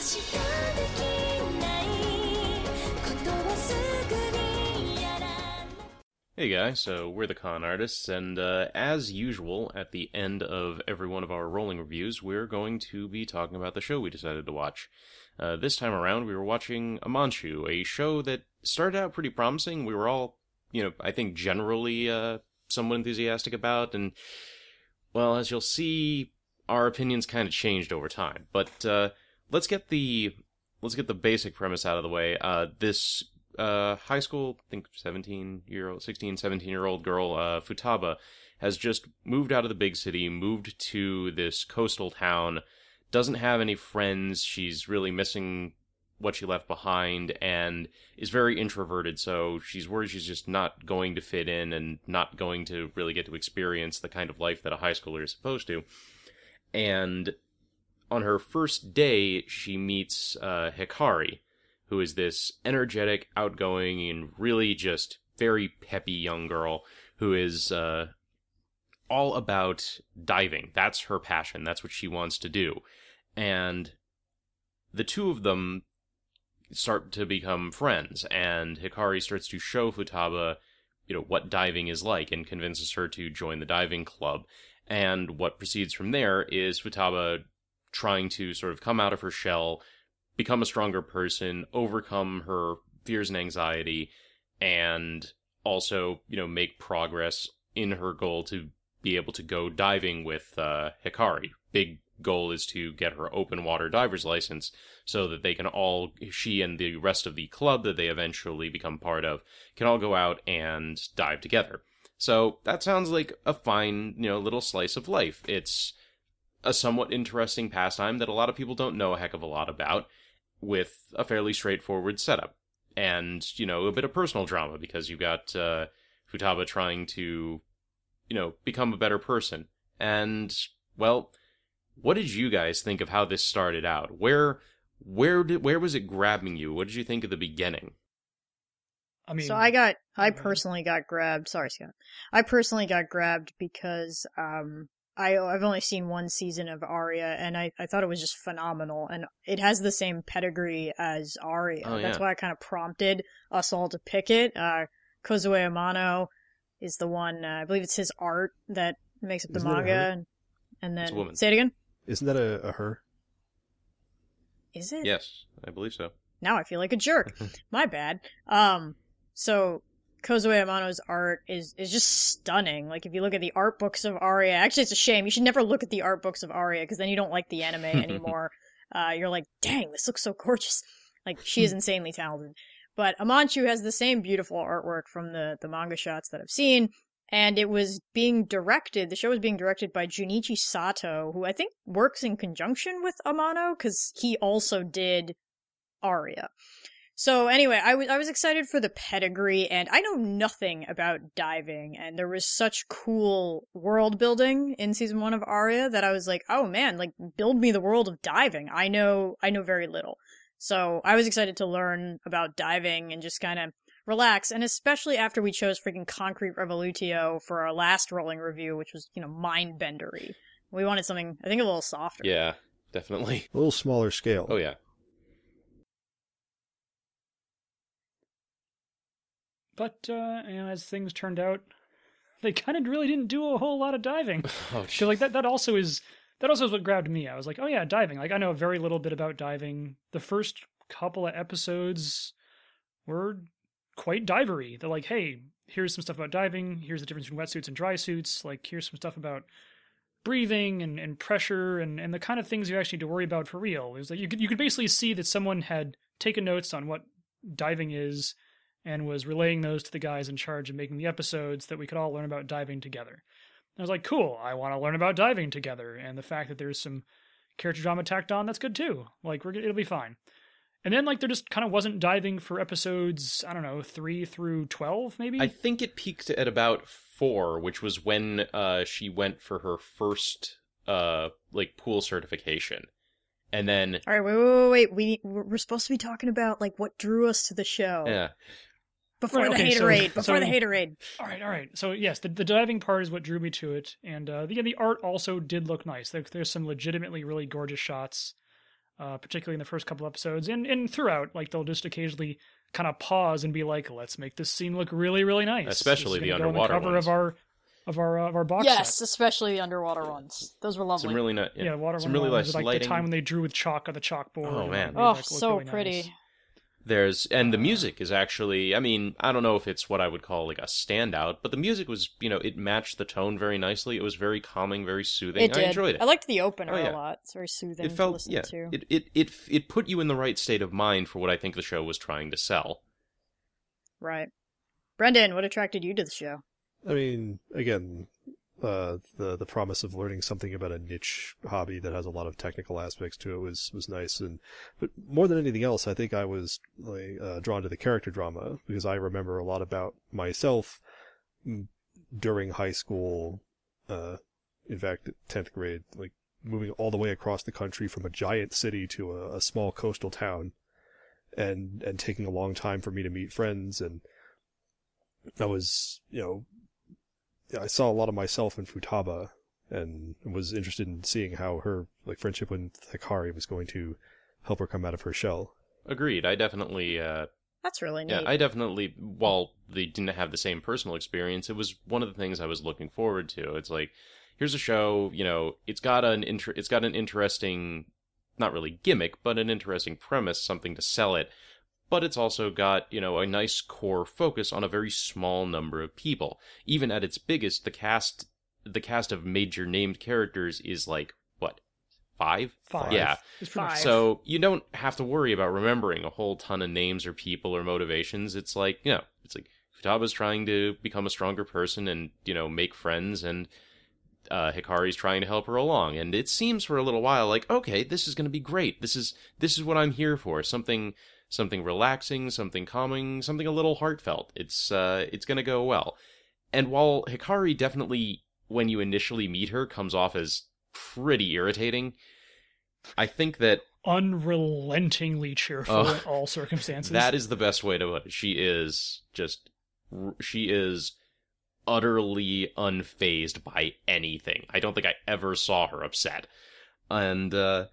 Hey guys, so we're the con artists, and uh, as usual, at the end of every one of our rolling reviews, we're going to be talking about the show we decided to watch. Uh, this time around, we were watching Amanchu, a show that started out pretty promising. We were all, you know, I think generally uh, somewhat enthusiastic about, and well, as you'll see, our opinions kind of changed over time. But uh, let's get the let's get the basic premise out of the way. Uh, this uh, high school, I think 17 year old, 16, 17 year old girl, uh, Futaba, has just moved out of the big city, moved to this coastal town, doesn't have any friends. She's really missing what she left behind and is very introverted. So she's worried she's just not going to fit in and not going to really get to experience the kind of life that a high schooler is supposed to. And on her first day, she meets uh, Hikari, who is this energetic, outgoing, and really just very peppy young girl who is uh, all about diving. That's her passion. That's what she wants to do. And the two of them start to become friends, and Hikari starts to show Futaba, you know, what diving is like and convinces her to join the diving club. And what proceeds from there is Futaba trying to sort of come out of her shell, become a stronger person, overcome her fears and anxiety, and also, you know, make progress in her goal to be able to go diving with uh, Hikari. Big goal is to get her open water diver's license so that they can all, she and the rest of the club that they eventually become part of, can all go out and dive together. So that sounds like a fine, you know, little slice of life. It's a somewhat interesting pastime that a lot of people don't know a heck of a lot about with a fairly straightforward setup. And, you know, a bit of personal drama because you've got uh, Futaba trying to, you know, become a better person. And, well, what did you guys think of how this started out? Where where did where was it grabbing you? What did you think of the beginning? I mean, so I got, I personally got grabbed. Sorry, Scott. I personally got grabbed because um, I I've only seen one season of Aria, and I I thought it was just phenomenal, and it has the same pedigree as Aria. Oh, That's yeah. why I kind of prompted us all to pick it. Uh, Kozue Amano is the one. Uh, I believe it's his art that makes up the Isn't manga, her? and, and It's a then woman. say it again. Isn't that a, a her? Is it? Yes, I believe so. now I feel like a jerk. My bad. Um, so Kozue Amano's art is is just stunning. Like if you look at the art books of Aria, actually it's a shame. You should never look at the art books of Aria because then you don't like the anime anymore. uh, you're like, dang, this looks so gorgeous. Like she is insanely talented. But Amanchu has the same beautiful artwork from the the manga shots that I've seen. And it was being directed, the show was being directed by Junichi Sato, who I think works in conjunction with Amano, because he also did Aria. So anyway, I was I was excited for the pedigree, and I know nothing about diving, and there was such cool world building in season one of Aria that I was like, oh man, like build me the world of diving. I know I know very little, so I was excited to learn about diving and just kind of relax, and especially after we chose freaking Concrete Revolutio for our last rolling review, which was you know mind bendery. We wanted something I think a little softer. Yeah, definitely. A little smaller scale. Oh yeah. But uh, you know, as things turned out, they kind of really didn't do a whole lot of diving. Oh, So like that that also is that also is what grabbed me. I was like, oh yeah, diving. Like I know a very little bit about diving. The first couple of episodes were quite divery. They're like, hey, here's some stuff about diving. Here's the difference between wetsuits and dry suits. Like here's some stuff about breathing and, and pressure and, and the kind of things you actually need to worry about for real. It was like you could you could basically see that someone had taken notes on what diving is and was relaying those to the guys in charge of making the episodes that we could all learn about diving together. I was like, cool, I want to learn about diving together. And the fact that there's some character drama tacked on, that's good too. Like, we're, it'll be fine. And then, like, there just kind of wasn't diving for episodes, I don't know, 3 through 12, maybe? I think it peaked at about four, which was when uh, she went for her first uh, like pool certification, and then All right, wait, wait, wait, wait. We we're supposed to be talking about like what drew us to the show yeah, before Right, the okay, so- haterade. before so- the haterade. All right, all right. So yes, the, the diving part is what drew me to it, and uh, the the art also did look nice. There, there's some legitimately really gorgeous shots. uh, particularly in the first couple episodes, and and throughout. Like they'll just occasionally kind of pause and be like, "Let's make this scene look really, really nice." Especially This is the gonna on underwater cover ones. of our of our uh, of our box yes, set. especially the underwater ones. Those were lovely. Some really nice, Yeah, yeah, water some one really was nice like lighting. the time when they drew with chalk on the chalkboard. Oh, man. it made it, oh, like, so really pretty. nice. There's and the music is actually, I mean, I don't know if it's what I would call like a standout, but the music was, you know, it matched the tone very nicely. It was very calming, very soothing. It did. I enjoyed it. I liked the opener Oh, yeah. a lot. It's very soothing it to felt, listen yeah, to. it, it it it put you in the right state of mind for what I think the show was trying to sell. Right. Brendan, what attracted you to the show? I mean, again, uh, the the promise of learning something about a niche hobby that has a lot of technical aspects to it was was nice, and but more than anything else, I think I was like uh, drawn to the character drama because I remember a lot about myself during high school. Uh, in fact, tenth grade, like moving all the way across the country from a giant city to a, a small coastal town, and and taking a long time for me to meet friends and. I was, you know, I saw a lot of myself in Futaba and was interested in seeing how her like friendship with Hikari was going to help her come out of her shell. Agreed. I definitely, uh, That's really neat. yeah, I definitely. While they didn't have the same personal experience, it was one of the things I was looking forward to. It's like, here's a show. You know, it's got an inter- it's got an interesting, not really gimmick, but an interesting premise, something to sell it. But it's also got, you know, a nice core focus on a very small number of people. Even at its biggest, the cast the cast of major named characters is like what? Five? Five. Yeah. It's Five. So you don't have to worry about remembering a whole ton of names or people or motivations. It's like, you know, it's like Futaba's trying to become a stronger person and, you know, make friends and uh, Hikari's trying to help her along. And it seems for a little while like, okay, this is going to be great. This is this is what I'm here for. Something something relaxing, something calming, something a little heartfelt. It's uh it's going to go well. And while Hikari definitely when you initially meet her comes off as pretty irritating, I think that unrelentingly cheerful Oh. in all circumstances. That is the best way to put it. She is just, she is utterly unfazed by anything. I don't think I ever saw her upset. And, uh,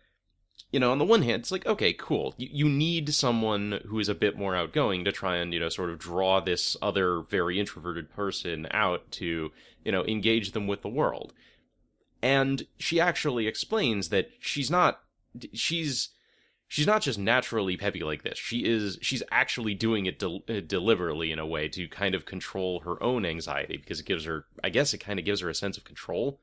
you know, on the one hand, it's like, okay, cool. You, you need someone who is a bit more outgoing to try and, you know, sort of draw this other very introverted person out to, you know, engage them with the world. And she actually explains that she's not, she's, she's not just naturally peppy like this. She is she's actually doing it del- uh, deliberately in a way to kind of control her own anxiety because it gives her I guess it kind of gives her a sense of control.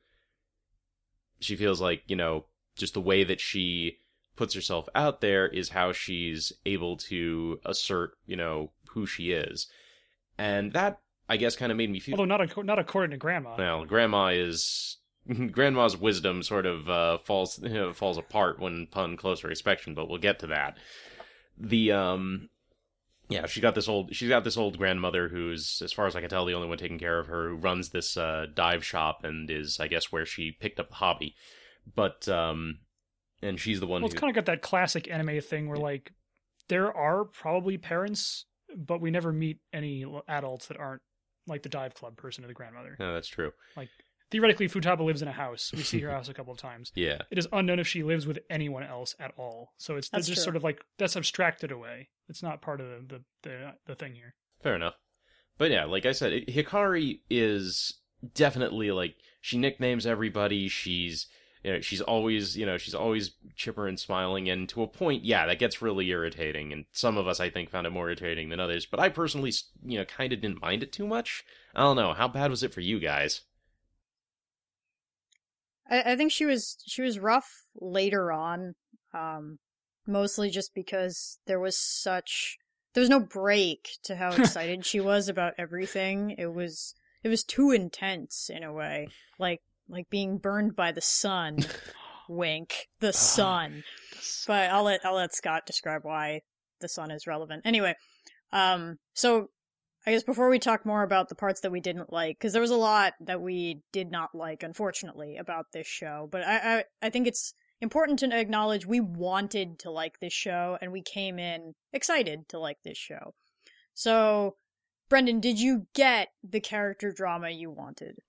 She feels like, you know, just the way that she puts herself out there is how she's able to assert, you know, who she is. And that I guess kind of made me feel Although not not according to Grandma. well, grandma is grandma's wisdom sort of uh, falls falls apart when upon closer inspection, but we'll get to that. The um, yeah, she got this old she's got this old grandmother who's, as far as I can tell, the only one taking care of her, who runs this uh, dive shop and is, I guess, where she picked up the hobby. But um, and she's the one Well, it's who kind of got that classic anime thing where like there are probably parents, but we never meet any adults that aren't like the dive club person or the grandmother. no, that's true. Like theoretically, Futaba lives in a house. We see her house a couple of times. Yeah, It is unknown if she lives with anyone else at all. So it's That's just true. sort of like that's abstracted away. It's not part of the the the, the thing here. Fair enough. But yeah, like I said, Hikari is definitely like she nicknames everybody. She's you know she's always you know she's always chipper and smiling, and to a point, yeah, that gets really irritating. And some of us, I think, found it more irritating than others. But I personally, you know, kind of didn't mind it too much. I don't know how bad was it for you guys. I, I think she was she was rough later on, um, mostly just because there was such there was no break to how excited she was about everything. It was it was too intense in a way, like like being burned by the sun. Wink, the sun. But I'll let I'll let Scott describe why the sun is relevant. Anyway, um, so I guess before we talk more about the parts that we didn't like, because there was a lot that we did not like, unfortunately, about this show. But I, I, I think it's important to acknowledge we wanted to like this show, and we came in excited to like this show. So, Brendan, did you get the character drama you wanted?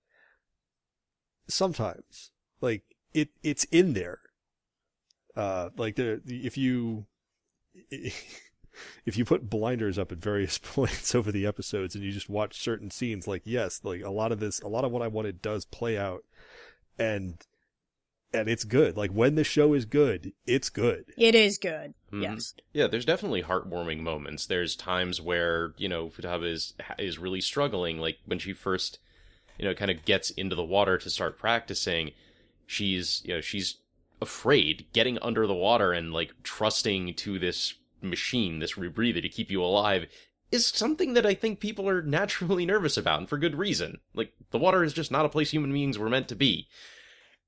Sometimes, like it, it's in there. Uh, like there, if you if you put blinders up at various points over the episodes and you just watch certain scenes, like yes, like a lot of this, a lot of what I wanted does play out, and and it's good. Like when the show is good, it's good. It is good. Mhm. Yes. Yeah, there's definitely heartwarming moments. There's times where you know Futaba is is really struggling, like when she first, you know, kind of gets into the water to start practicing. She's you know she's afraid getting under the water and like trusting to this machine, this rebreather to keep you alive. Is something that I think people are naturally nervous about, and for good reason. Like, the water is just not a place human beings were meant to be.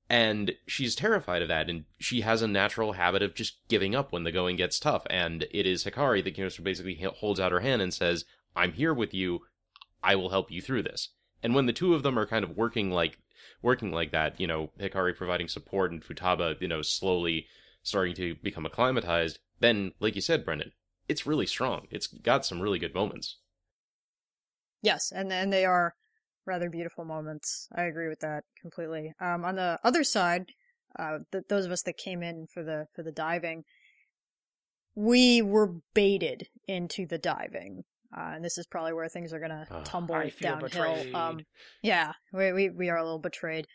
And she's terrified of that, and she has a natural habit of just giving up when the going gets tough. And it is Hikari that you know, basically holds out her hand and says, "I'm here with you. I will help you through this." And when the two of them are kind of working like working like that, you know, Hikari providing support and Futaba, you know, slowly starting to become acclimatized, then, like you said, Brendan, it's really strong. It's got some really good moments. Yes, and and they are rather beautiful moments. I agree with that completely. Um, on the other side, uh, th- those of us that came in for the for the diving, we were baited into the diving, uh, and this is probably where things are gonna Ah, tumble I feel downhill. Um, yeah, we, we we are a little betrayed.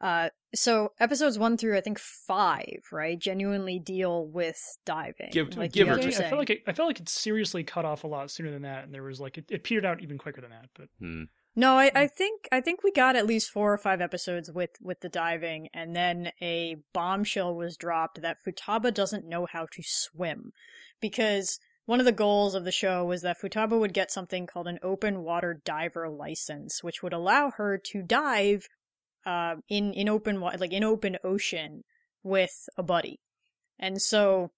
Uh, so episodes one through I think five, right, genuinely deal with diving. Give- like give or I, were take. I saying. felt like it, I felt like it seriously cut off a lot sooner than that, and there was like it, it petered out even quicker than that. But Hmm. No, I, I think I think we got at least four or five episodes with with the diving, and then a bombshell was dropped that Futaba doesn't know how to swim, because one of the goals of the show was that Futaba would get something called an open water diver license, which would allow her to dive uh, in in open like in open ocean with a buddy, and so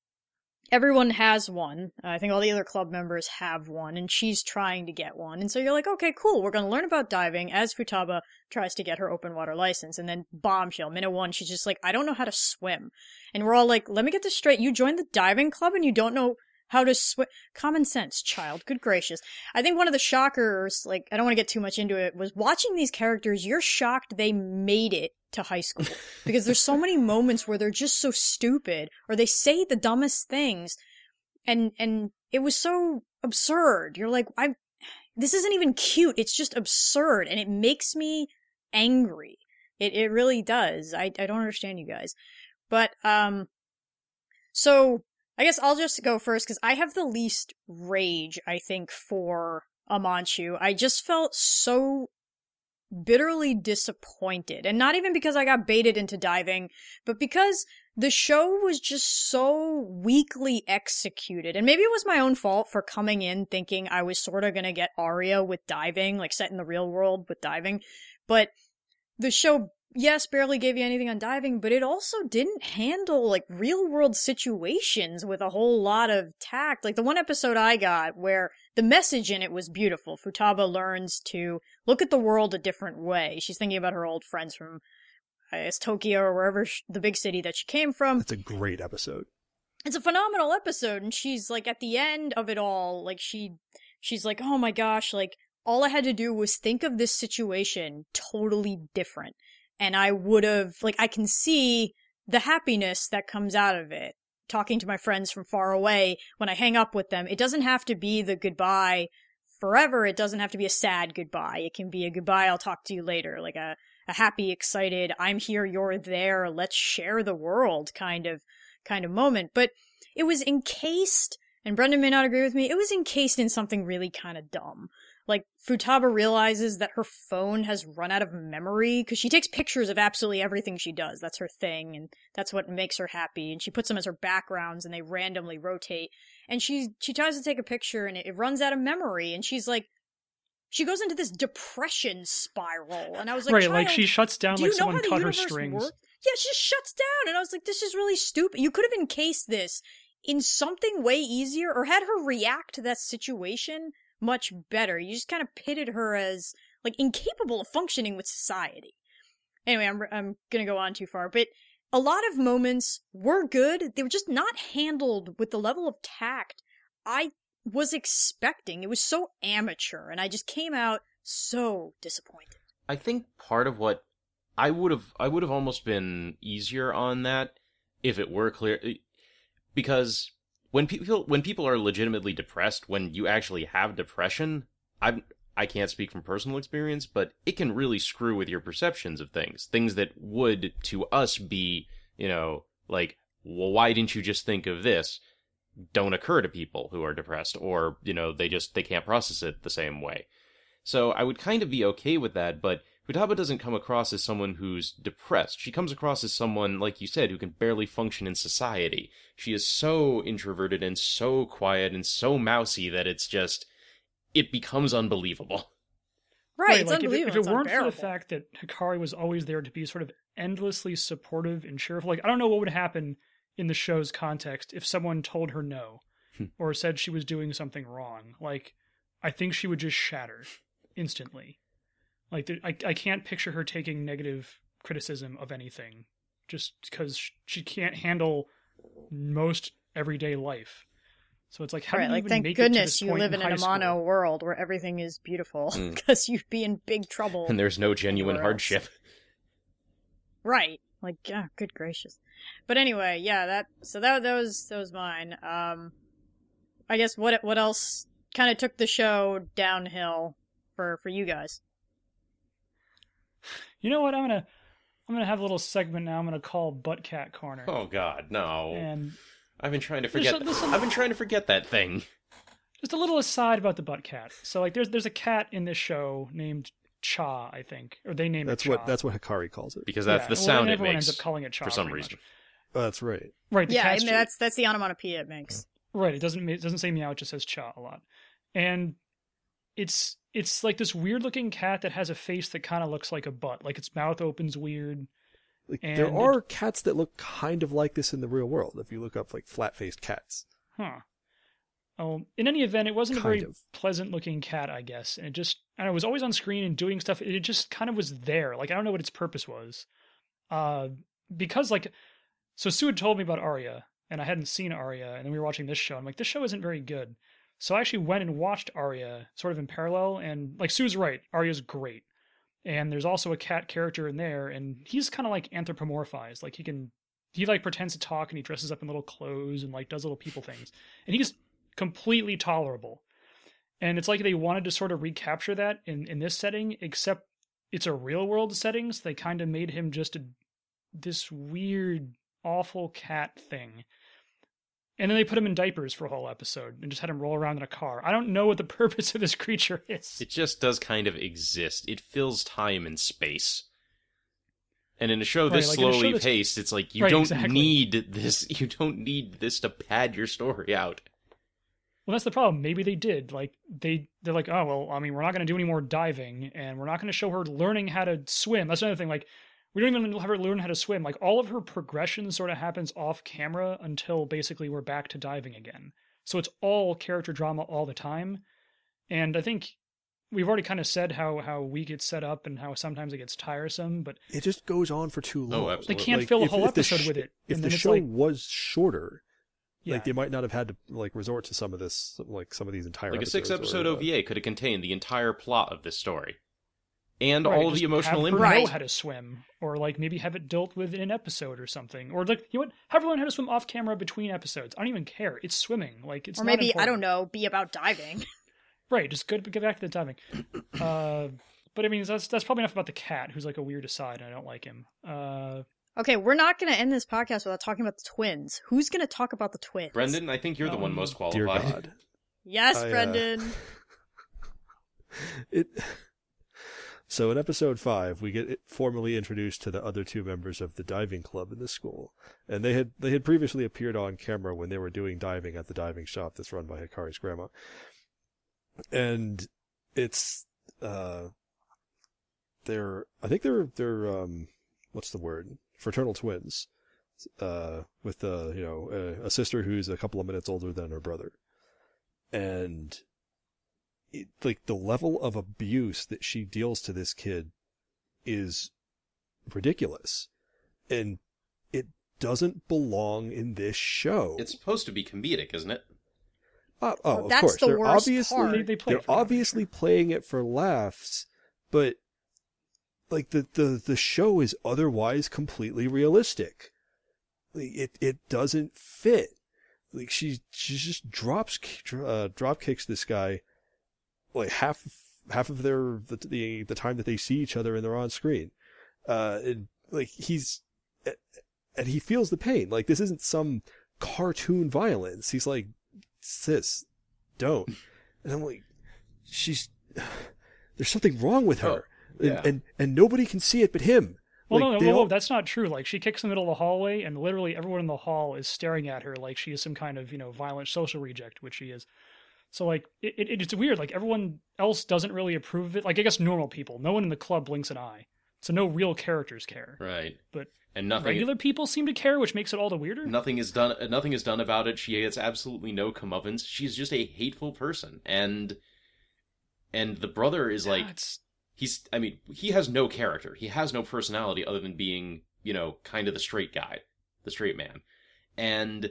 everyone has one. I think all the other club members have one, and she's trying to get one. And so you're like, okay, cool. We're going to learn about diving as Futaba tries to get her open water license. And then bombshell, minute one, she's just like, I don't know how to swim. And we're all like, let me get this straight. You joined the diving club and you don't know how to swim. Common sense, child. Good gracious. I think one of the shockers, like, I don't want to get too much into it, was watching these characters, you're shocked they made it to high school. because there's so many moments where they're just so stupid, or they say the dumbest things, and, and it was so absurd. You're like, I, this isn't even cute. It's just absurd, and it makes me angry. It, it really does. I, I don't understand you guys. But, um, so, I guess I'll just go first because I have the least rage, I think, for Amanchu. I just felt so bitterly disappointed. And not even because I got baited into diving, but because the show was just so weakly executed. And maybe it was my own fault for coming in thinking I was sort of going to get Aria with diving, like set in the real world with diving. But the show yes, barely gave you anything on diving, but it also didn't handle like real world situations with a whole lot of tact. Like the one episode I got where the message in it was beautiful. Futaba learns to look at the world a different way. She's thinking about her old friends from, I guess, Tokyo or wherever sh- the big city that she came from That's a great episode. it's a phenomenal episode and she's like at the end of it all like she she's like oh my gosh like all i had to do was think of this situation totally different and i would have like i can see the happiness that comes out of it talking to my friends from far away when i hang up with them it doesn't have to be the goodbye forever it doesn't have to be a sad goodbye it can be a goodbye i'll talk to you later like a a happy excited i'm here you're there let's share the world kind of kind of moment. But it was encased, and Brendan may not agree with me, it was encased in something really kind of dumb. Like, Futaba realizes that her phone has run out of memory because she takes pictures of absolutely everything she does. That's her thing, and that's what makes her happy. And she puts them as her backgrounds, and they randomly rotate. And she she tries to take a picture, and it, it runs out of memory. And she's like, she goes into this depression spiral. And I was like, right, like she shuts down do like someone cut her strings. works? Yeah, she just shuts down, and I was like, "This is really stupid." You could have encased this in something way easier, or had her react to that situation much better. You just kind of pitted her as like incapable of functioning with society. Anyway, I'm I'm gonna go on too far, but a lot of moments were good. They were just not handled with the level of tact I was expecting. It was so amateur, and I just came out so disappointed. I think part of what I would have I would have almost been easier on that if it were clear because when people when people are legitimately depressed, when you actually have depression, I'm I can't speak from personal experience, but it can really screw with your perceptions of things. Things that would to us be, you know, like, well, why didn't you just think of this? Don't occur to people who are depressed, or you know, they just they can't process it the same way. So I would kind of be okay with that, but Futaba doesn't come across as someone who's depressed. She comes across as someone, like you said, who can barely function in society. She is so introverted and so quiet and so mousy that it's just, it becomes unbelievable. Right, it's like if it, unbelievable. if it weren't for the fact that Hikari was always there to be sort of endlessly supportive and cheerful, like I don't know what would happen in the show's context if someone told her no Hmm. or said she was doing something wrong. Like I think she would just shatter instantly. Like there, I I can't picture her taking negative criticism of anything just because she can't handle most everyday life. So it's like how right, do you like even thank make it to goodness this you live in high an Amano school? world where everything is beautiful, Mm. because you'd be in big trouble. And there's no genuine hardship. Right. Like, yeah, good gracious. But anyway, yeah, that so that that was that was mine. Um I guess what what else kind of took the show downhill for for you guys? You know what? I'm gonna I'm gonna have a little segment now. I'm gonna call Butt Cat Corner. Oh God, no! And I've been trying to There's forget. a- there's a- I've been trying to forget that thing. just a little aside about the Butt Cat. So like, there's there's a cat in this show named Cha, I think, or they name That's it Cha. what that's what Hikari calls it. because that's Yeah, the well, sound it everyone makes ends up calling it Cha for some reason. Oh, that's right. Right. The yeah, I mean, that's that's the onomatopoeia it makes. Right. It doesn't it doesn't say meow. It just says cha a lot, and it's it's like this weird looking cat that has a face that kind of looks like a butt. Like its mouth opens weird. Like, there it- are cats that look kind of like this in the real world. If you look up like flat faced cats, Huh. Oh, in any event, it wasn't a very of. pleasant looking cat, I guess. And it just, and it was always on screen and doing stuff. It just kind of was there. Like, I don't know what its purpose was. Uh, because, like, so Sue had told me about Aria, and I hadn't seen Aria, and then we were watching this show. I'm like, this show isn't very good. So I actually went and watched Aria sort of in parallel, and, like, Sue's right. Aria's great. And there's also a cat character in there, and he's kind of like anthropomorphized. Like, he can, he, like, pretends to talk, and he dresses up in little clothes and, like, does little people things. And he's completely tolerable. And it's like they wanted to sort of recapture that in, in this setting, except it's a real world setting, so they kind of made him just a, this weird, awful cat thing. And then they put him in diapers for a whole episode and just had him roll around in a car. I don't know what the purpose of this creature is. It just does kind of exist. It fills time and space. And in a show Right, this like in a show slowly paced, it's like you Right, don't exactly. need this. You don't need this to pad your story out. Well, that's the problem. Maybe they did. Like they, they're like, oh well. I mean, we're not going to do any more diving, and we're not going to show her learning how to swim. That's another thing. Like, we don't even have her learn how to swim. Like, all of her progression sort of happens off camera until basically we're back to diving again. So it's all character drama all the time. And I think we've already kind of said how how weak it's set up and how sometimes it gets tiresome. But it just goes on for too long. Oh, absolutely. They can't Like, fill a if- whole if the episode sh- with it, If and the show like- was shorter, yeah, like they might not have had to like resort to some of this, like some of these entire Like a six episode or, uh, OVA could have contained the entire plot of this story. And Right, all of the emotional have her impact. know how to swim, or like maybe have it dealt with in an episode or something, or like you know what, have her learn how to swim off camera between episodes. I don't even care. It's swimming, like it's or not maybe I don't know, be about diving. Right, just good. Get back to the diving. uh, but I mean, that's that's probably enough about the cat, who's like a weird aside, and I don't like him. Uh, Okay, we're not going to end this podcast without talking about the twins. Who's going to talk about the twins? Brendan, I think you're the one Um, most Dear qualified. God, Yes, I, uh, Brendan. it. So in episode five, we get formally introduced to the other two members of the diving club in the school, and they had they had previously appeared on camera when they were doing diving at the diving shop that's run by Hikari's grandma, and it's uh, they're I think they're they're um, what's the word? Fraternal twins, uh, with uh, you know a, a sister who's a couple of minutes older than her brother, and it, like the level of abuse that she deals to this kid is ridiculous and it doesn't belong in this show It's supposed to be comedic, isn't it? Uh, oh Well, of that's course the they're worst obviously part. they, they play it they're obviously sure. playing it for laughs but like the, the the show is otherwise completely realistic like, it it doesn't fit. Like she she just drops uh, drop kicks this guy like half half of their the, the the time that they see each other and they're on screen. Uh, and, like he's and he feels the pain. Like this isn't some cartoon violence. He's like, sis, don't. And I'm like, she's there's something wrong with her, Oh, yeah. and, and and nobody can see it but him. Well, Like, no, no, all- that's not true. Like, she kicks in the middle of the hallway, and literally everyone in the hall is staring at her like she is some kind of, you know, violent social reject, which she is. So, like, it, it, it's weird. Like, everyone else doesn't really approve of it. Like, I guess normal people. No one in the club blinks an eye. So, no real characters care. Right. But And nothing Regular people seem to care, which makes it all the weirder. nothing is done nothing is done about it. She gets absolutely no comeuppance. She's just a hateful person. And and the brother is like it's, he's I mean, he has no character. He has no personality other than being, you know, kind of the straight guy, the straight man. And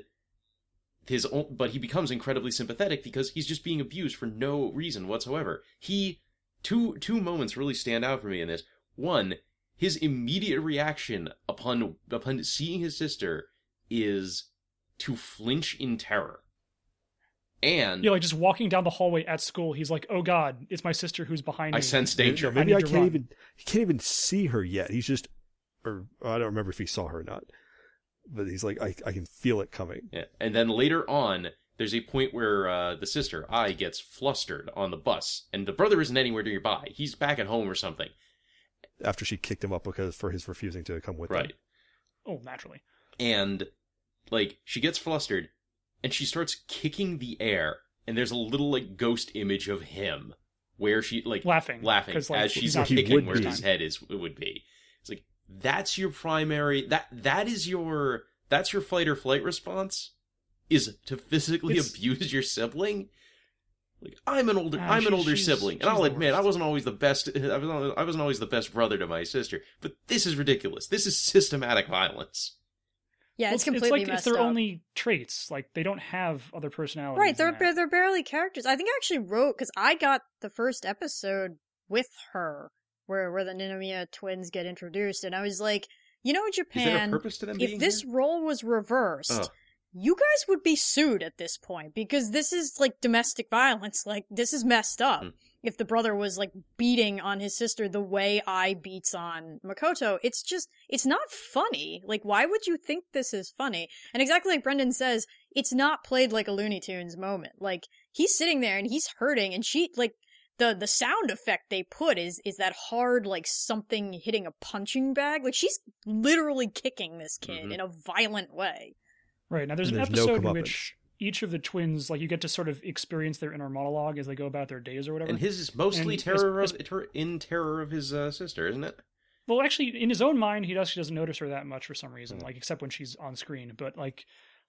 his own, but he becomes incredibly sympathetic because he's just being abused for no reason whatsoever. He two two moments really stand out for me in this. One, his immediate reaction upon upon seeing his sister is to flinch in terror. And you know, like just walking down the hallway at school, he's like, "Oh God, it's my sister who's behind me." I sense danger. maybe I I, can't run. even he can't even see her yet. He's just, or I don't remember if he saw her or not. But he's like, I I can feel it coming. Yeah. And then later on, there's a point where uh, the sister, I, gets flustered on the bus, and the brother isn't anywhere nearby. He's back at home or something. After she kicked him up because for his refusing to come with them. Right. Oh, naturally. And, like, she gets flustered, and she starts kicking the air, and there's a little, like, ghost image of him, where she, like, Laughing. laughing 'cause, like, as he's she's kicking where his head is, it would be. It's like, that's your primary, that that is your, that's your fight or flight response? Is to physically It's- abuse your sibling? Like I'm an older, Ah, I'm an older she's- sibling, and I'll the admit I wasn't always the best. I was, I wasn't always the best brother to my sister, but this is ridiculous. This is systematic violence. Yeah, Well, it's completely like messed it's their up. only traits. Like they don't have other personalities. Right, they're they're barely characters. I think I actually wrote because I got the first episode with her, where where the Ninomiya twins get introduced, and I was like, you know, in Is there a Japan, purpose to them being if this here? role was reversed, Ugh. you guys would be sued at this point because this is like domestic violence. Like this is messed up. Hmm. If the brother was like beating on his sister the way Ai beats on Makoto, it's just it's not funny. Like why would you think this is funny? And exactly like Brendan says, it's not played like a Looney Tunes moment. Like he's sitting there and he's hurting and she like the the sound effect they put is is that hard like something hitting a punching bag. Like she's literally kicking this kid Mhm. in a violent way. Right now, there's And an there's no episode in which each of the twins, like you get to sort of experience their inner monologue as they go about their days or whatever. And his is mostly And terror his- of in terror of his uh, sister, isn't it? Well, actually, in his own mind, he actually doesn't notice her that much for some reason, Hmm. like except when she's on screen. But like,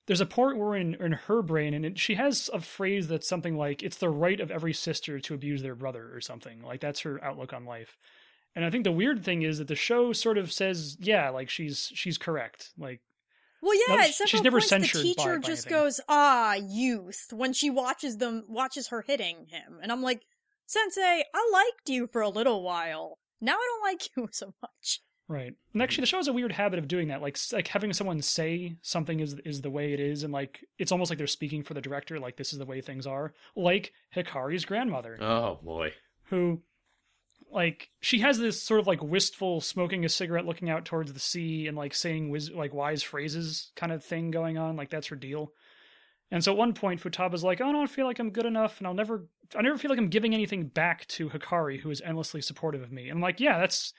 there's a part where in in her brain, and it, she has a phrase that's something like, "It's the right of every sister to abuse their brother" or something. Like that's her outlook on life. And I think the weird thing is that the show sort of says, "Yeah, like she's she's correct." Like Well, yeah, No, she's never points the censured by- teacher by just anything. goes, "Ah, youth," when she watches them watches her hitting him, and I'm like, "Sensei, I liked you for a little while. Now I don't like you so much." Right. And actually, the show has a weird habit of doing that, like like having someone say something is is the way it is, and like it's almost like they're speaking for the director, like this is the way things are. Like Hikari's grandmother, Oh boy. who, like, she has this sort of like wistful, smoking a cigarette, looking out towards the sea, and like saying wis- like wise phrases kind of thing going on. Like that's her deal. And so at one point, Futaba's like, "Oh, I don't feel like I'm good enough, and I'll never, I never feel like I'm giving anything back to Hikari, who is endlessly supportive of me." And I'm like, "Yeah, that's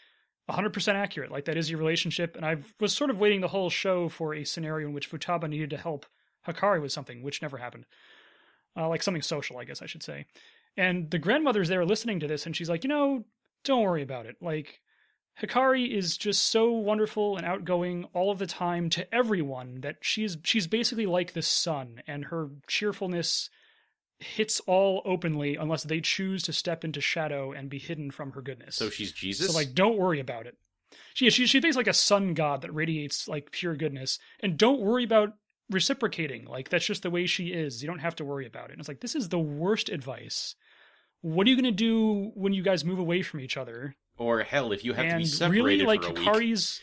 100% accurate. Like that is your relationship." And I was sort of waiting the whole show for a scenario in which Futaba needed to help Hikari with something, which never happened. Uh, like something social, I guess I should say. And the grandmother's there listening to this, and she's like, "You know, don't worry about it. Like." Hikari is just so wonderful and outgoing all of the time to everyone that she's she's basically like the sun and her cheerfulness hits all openly unless they choose to step into shadow and be hidden from her goodness. So she's Jesus. So like don't worry about it. She she she's basically like a sun god that radiates like pure goodness and don't worry about reciprocating. Like that's just the way she is. You don't have to worry about it. And it's like this is the worst advice. What are you going to do when you guys move away from each other? or hell, if you have to be separated really like for a week. Hikari's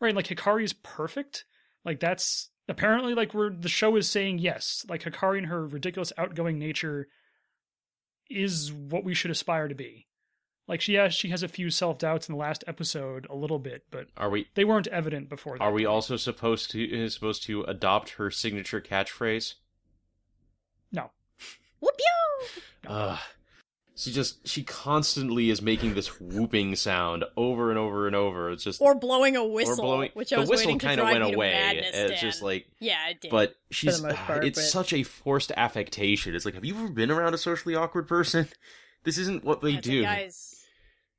right, like Hikari's perfect. Like that's apparently like we're the show is saying yes, like Hikari and her ridiculous outgoing nature is what we should aspire to be. Like she has she has a few self doubts in the last episode a little bit, but Are we they weren't evident before that. are we also supposed to uh, supposed to adopt her signature catchphrase? No. Whoop yo! Ugh. She just she constantly is making this whooping sound over and over and over. It's just Or blowing a whistle, or blowing. which I the was whistle waiting to kinda drive went you to away. madness, It's Dan. just like yeah, it did. but she's most uh, part, it's but- such a forced affectation. It's like have you ever been around a socially awkward person? This isn't what they I was like, do. guys,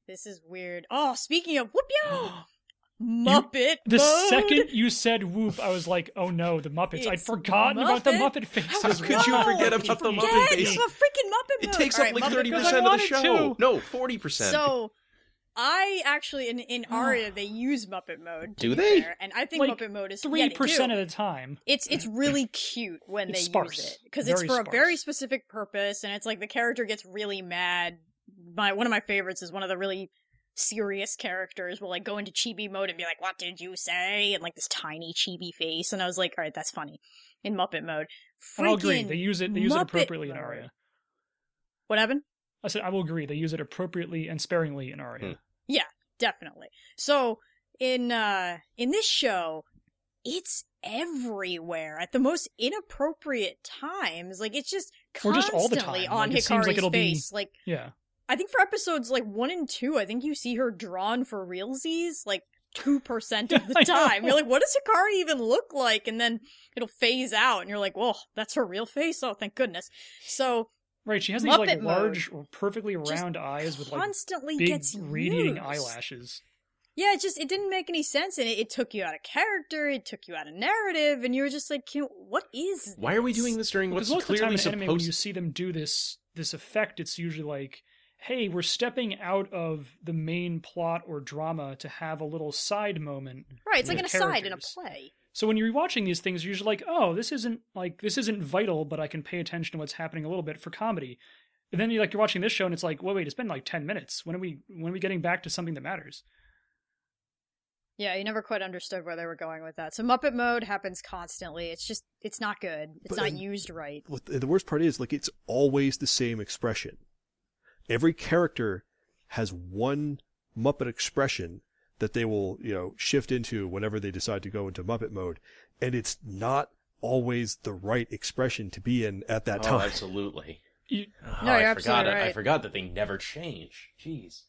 this is weird. Oh, speaking of whoop yo, Muppet. The mode. second you said whoop, I was like, oh no, the Muppets. I'd It's forgotten about the Muppet? Muppet faces. How could you forget how'd you about the forget? Muppet face? It's a freaking Muppet mode. It takes All up right, like thirty percent of the show. to. No, forty percent. So, I actually in in oh. Aria they use Muppet mode. Do they? fair, and I think Like, Muppet mode is three yeah, percent of the time. It's it's really cute when It's they sparse. use it because it's Very for a very specific purpose, and it's like the character gets really mad. My one of my favorites is one of the really serious characters will like go into chibi mode and be like, "What did you say?" and like this tiny chibi face, and I was like, "All right, that's funny." In Muppet mode, And I'll agree. They use it. They use it Muppet appropriately in. Aria. What happened? I said I will agree. They use it appropriately and sparingly in Aria. Hmm. definitely. So in uh in this show, it's everywhere at the most inappropriate times. Like it's just Or constantly just all the time. on Like, it seems Hikari's like it'll be- face. Like Yeah. I think for episodes like one and two, I think you see her drawn for realsies like two percent of the time. You're like, what does Hikari even look like? And then it'll phase out, and you're like, whoa, that's her real face. Oh, thank goodness. So Right. She has these like Muppet mode large, perfectly just round eyes with like constantly big gets radiating used. eyelashes. Yeah, it just it didn't make any sense, and it, it took you out of character. It took you out of narrative, and you were just like, you know, "What is? Why are we doing this during Because what's most of the time clearly in anime, when you see them do this this effect, it's usually like, "Hey, we're stepping out of the main plot or drama to have a little side moment." Right, it's like an aside in a play. So when you're watching these things, you're usually like, "Oh, this isn't like this isn't vital, but I can pay attention to what's happening a little bit for comedy." And then you're like you're watching this show, and it's like, "Well, wait, it's been like ten minutes. When are we when are we getting back to something that matters?" Yeah, you never quite understood where they were going with that. So Muppet mode happens constantly. It's just it's not good. It's But- not used right. What the worst part is, like, it's always the same expression. Every character has one Muppet expression that they will, you know, shift into whenever they decide to go into Muppet mode, and it's not always the right expression to be in at that time. oh, time. absolutely. You, Oh, No, I you're forgot. absolutely it. I forgot that they never change. Jeez.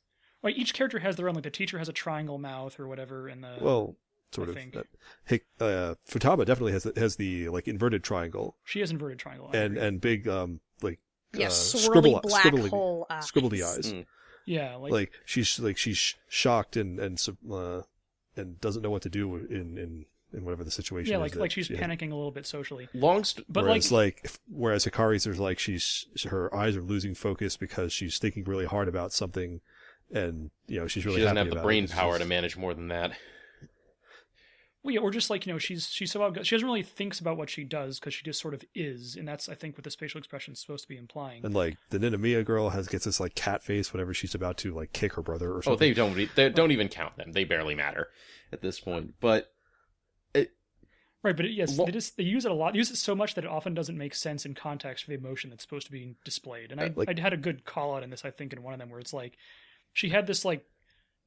Like each character has their own. Like the teacher has a triangle mouth or whatever, and the Well, sort I of. think. Uh, Hic, uh, Futaba definitely has the, has the like inverted triangle she has inverted triangle. I and agree. and big um like Yeah, uh, swirly scribble, black scribbly, hole eyes. scribbledy eyes. Mm. yeah, like, like she's like she's shocked and and uh, and doesn't know what to do in in in whatever the situation yeah, is. like like she's she has. panicking a little bit socially. Long st- But whereas like, like, if, whereas Hikari's there's like she's her eyes are losing focus because she's thinking really hard about something and you know she's really she doesn't happy have the brain it. Power just- to manage more than that. Well, yeah, or just like you know, she's she's so outgo- she doesn't really thinks about what she does because she just sort of is, and that's I think what the facial expression is supposed to be implying. and like the Ninomiya girl has gets this like cat face whenever she's about to like kick her brother or oh, something. Oh, something. they don't. re- They don't even count them. They barely matter at this point. But it, Right, but it, yes, Lo- they just they use it a lot. They use it so much that it often doesn't make sense in context for the emotion that's supposed to be displayed. And I, like- I had a good call out in this, I think, in one of them where it's like she had this like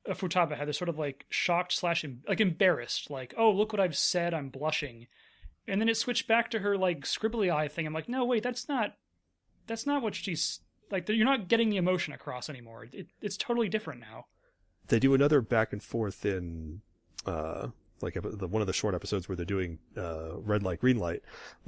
Futaba had this sort of like shocked slash em- like embarrassed, like oh look what I've said, I'm blushing, and then it switched back to her like scribbly eye thing. I'm like no wait that's not that's not what she's like. You're not getting the emotion across anymore. It, it's totally different now. they do another back and forth in uh like the one of the short episodes where they're doing uh red light green light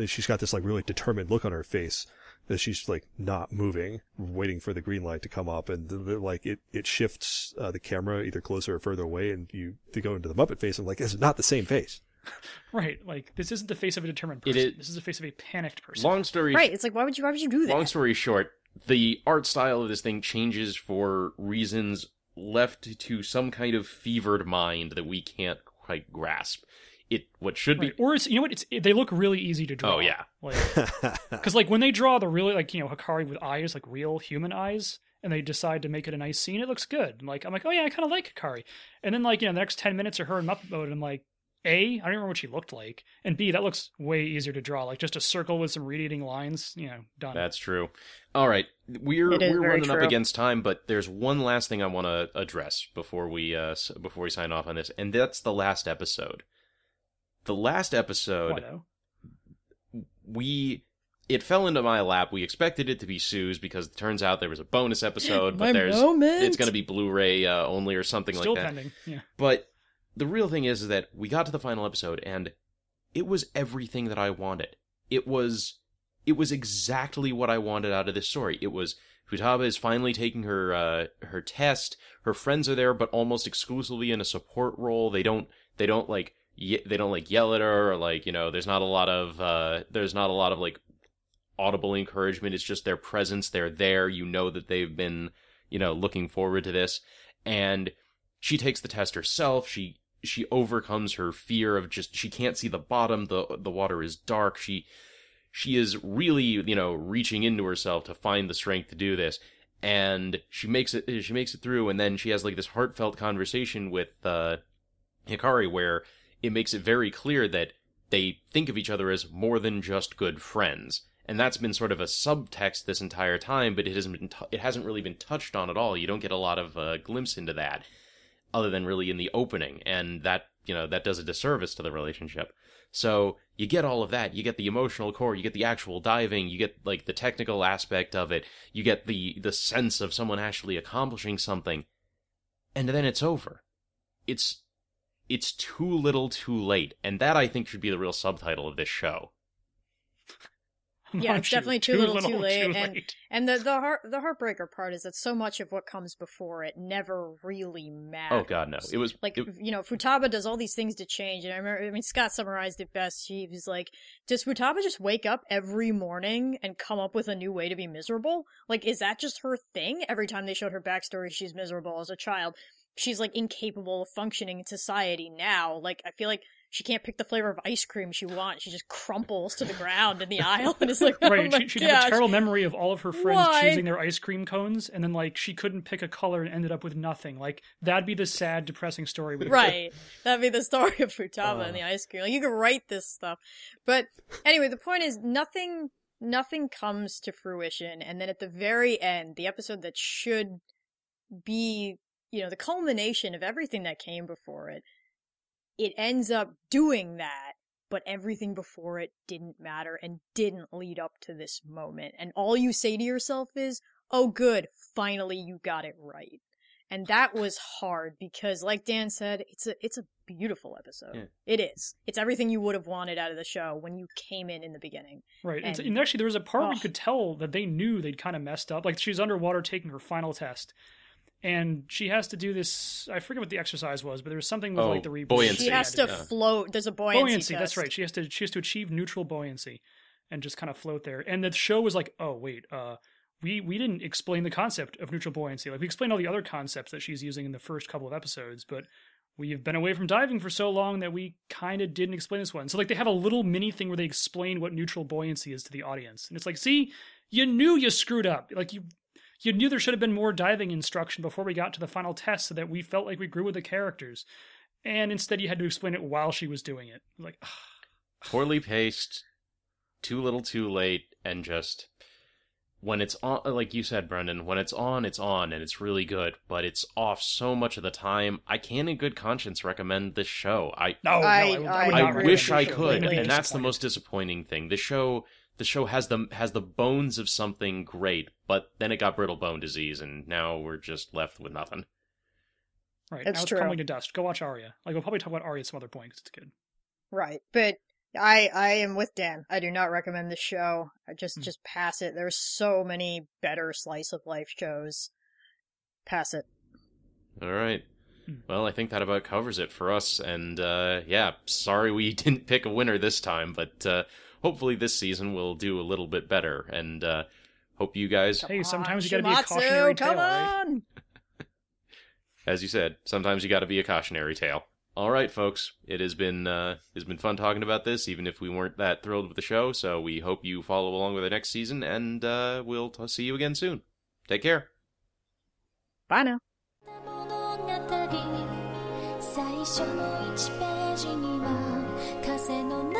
she's got this like really determined look on her face that she's like not moving waiting for the green light to come up and they're like it it shifts uh, the camera either closer or further away and you to go into the muppet face and like it's not the same face Right, like this isn't the face of a determined person. is- This is the face of a panicked person. long story Right, it's like why would you why would you do that? Long story short, the art style of this thing changes for reasons left to some kind of fevered mind that we can't quite grasp. It what should be Or it's you know what it's they look really easy to draw. Oh, yeah. like because like when they draw the really like you know Hikari with eyes like real human eyes, and they decide to make it a nice scene, it looks good. And, like I'm like oh yeah, I kind of like Hikari. And then like you know the next ten minutes are her in Muppet mode, and I'm like A, I don't remember what she looked like, and B, that looks way easier to draw. Like just a circle with some read-eating lines, you know, done. That's true. All right, we're we're very running up against time, but there's one last thing I want to address before we uh before we sign off on this, and that's the last episode. The last episode, we it fell into my lap. We expected it to be Sue's because it turns out there was a bonus episode, but My there's moment. it's going to be Blu-ray uh, only or something Still like that. pending. Yeah. But the real thing is, is that we got to the final episode and it was everything that I wanted. It was it was exactly what I wanted out of this story. It was Futaba is finally taking her uh, her test. Her friends are there, but almost exclusively in a support role. They don't they don't like ye- they don't like yell at her or like you know. There's not a lot of uh, there's not a lot of like audible encouragement. It's just their presence. They're there. You know that they've been you know looking forward to this, and she takes the test herself. She she overcomes her fear of just she can't see the bottom. the The water is dark. She she is really you know reaching into herself to find the strength to do this and she makes it she makes it through and then she has like this heartfelt conversation with uh hikari where it makes it very clear that they think of each other as more than just good friends and that's been sort of a subtext this entire time but it hasn't been t- it hasn't really been touched on at all you don't get a lot of uh, glimpse into that other than really in the opening and that you know that does a disservice to the relationship so you get all of that. You get the emotional core. You get the actual diving. You get like the technical aspect of it. You get the the sense of someone actually accomplishing something, and then it's over. It's it's too little, too late, and that I think should be the real subtitle of this show. Yeah, it's definitely you? too little, too little, late, and- And the the heart the heartbreaker part is that so much of what comes before it never really oh, matters. Oh God, no! It was like it- you know Futaba does all these things to change and I remember I mean Scott summarized it best he was like does Futaba just wake up every morning and come up with a new way to be miserable like is that just her thing every time they showed her backstory she's miserable as a child she's like incapable of functioning in society now like I feel like she can't pick the flavor of ice cream she wants she just crumples to the ground in the aisle and it's like oh Right, she, she'd have a terrible memory of all of her friends Why? choosing their ice cream cones, and then like she couldn't pick a color and ended up with nothing. Like that'd be the sad, depressing story. right. That'd be the story of Futaba Uh. and the ice cream. Like, you could write this stuff. But anyway, the point is nothing nothing comes to fruition and then at the very end, the episode that should be, you know, the culmination of everything that came before it, it ends up doing that, but everything before it didn't matter and didn't lead up to this moment. And all you say to yourself is, "Oh good, finally you got it right." and that was hard because like dan said it's a it's a beautiful episode Yeah. it is it's everything you would have wanted out of the show when you came in in the beginning Right. And, And- actually, there was a part where you could tell that they knew they'd kind of messed up. Like she was underwater taking her final test, and she has to do this. I forget what the exercise was, but there was something with Oh, like the reboot. buoyancy. she has to yeah. float there's a buoyancy, buoyancy. That's right. She has to she has to achieve neutral buoyancy, and just kind of float there. And the show was like, oh wait, uh, we we didn't explain the concept of neutral buoyancy. Like we explained all the other concepts that she's using in the first couple of episodes, but we've been away from diving for so long that we kind of didn't explain this one. So like they have a little mini thing where they explain what neutral buoyancy is to the audience, and it's like, see, you knew you screwed up. Like you. You knew there should have been more diving instruction before we got to the final test so that we felt like we grew with the characters. And instead, you had to explain it while she was doing it. Like, poorly paced, too little, too late, and just when it's on, like you said, Brendan, when it's on, it's on, and it's really good. But it's off so much of the time. I can't, in good conscience, recommend this show. I no, no, I- I, would, I, would I I wish I could, I'd and that's the most disappointing thing. The show, the show has the has the bones of something great, but then it got brittle bone disease, and now we're just left with nothing. right. It's now it's true. crumbling to dust. Go watch Aria. Like we'll probably talk about Aria at some other point because it's good. right but i i am with dan i do not recommend this show i just Hmm. just pass it there's so many better slice of life shows pass it All right. Hmm. Well, I think that about covers it for us. And uh, yeah, sorry we didn't pick a winner this time, but uh, hopefully this season we'll do a little bit better. And uh, hope you guys, Hey, sometimes you Come gotta be a on, cautionary Shimatsu, come tale, right? on as you said, sometimes you got to be a cautionary tale. All right, folks, it has been uh, it's been fun talking about this, even if we weren't that thrilled with the show. So we hope you follow along with the next season, and uh, we'll t- see you again soon. Take care. bye now 物語最初の1ペー ージには風の中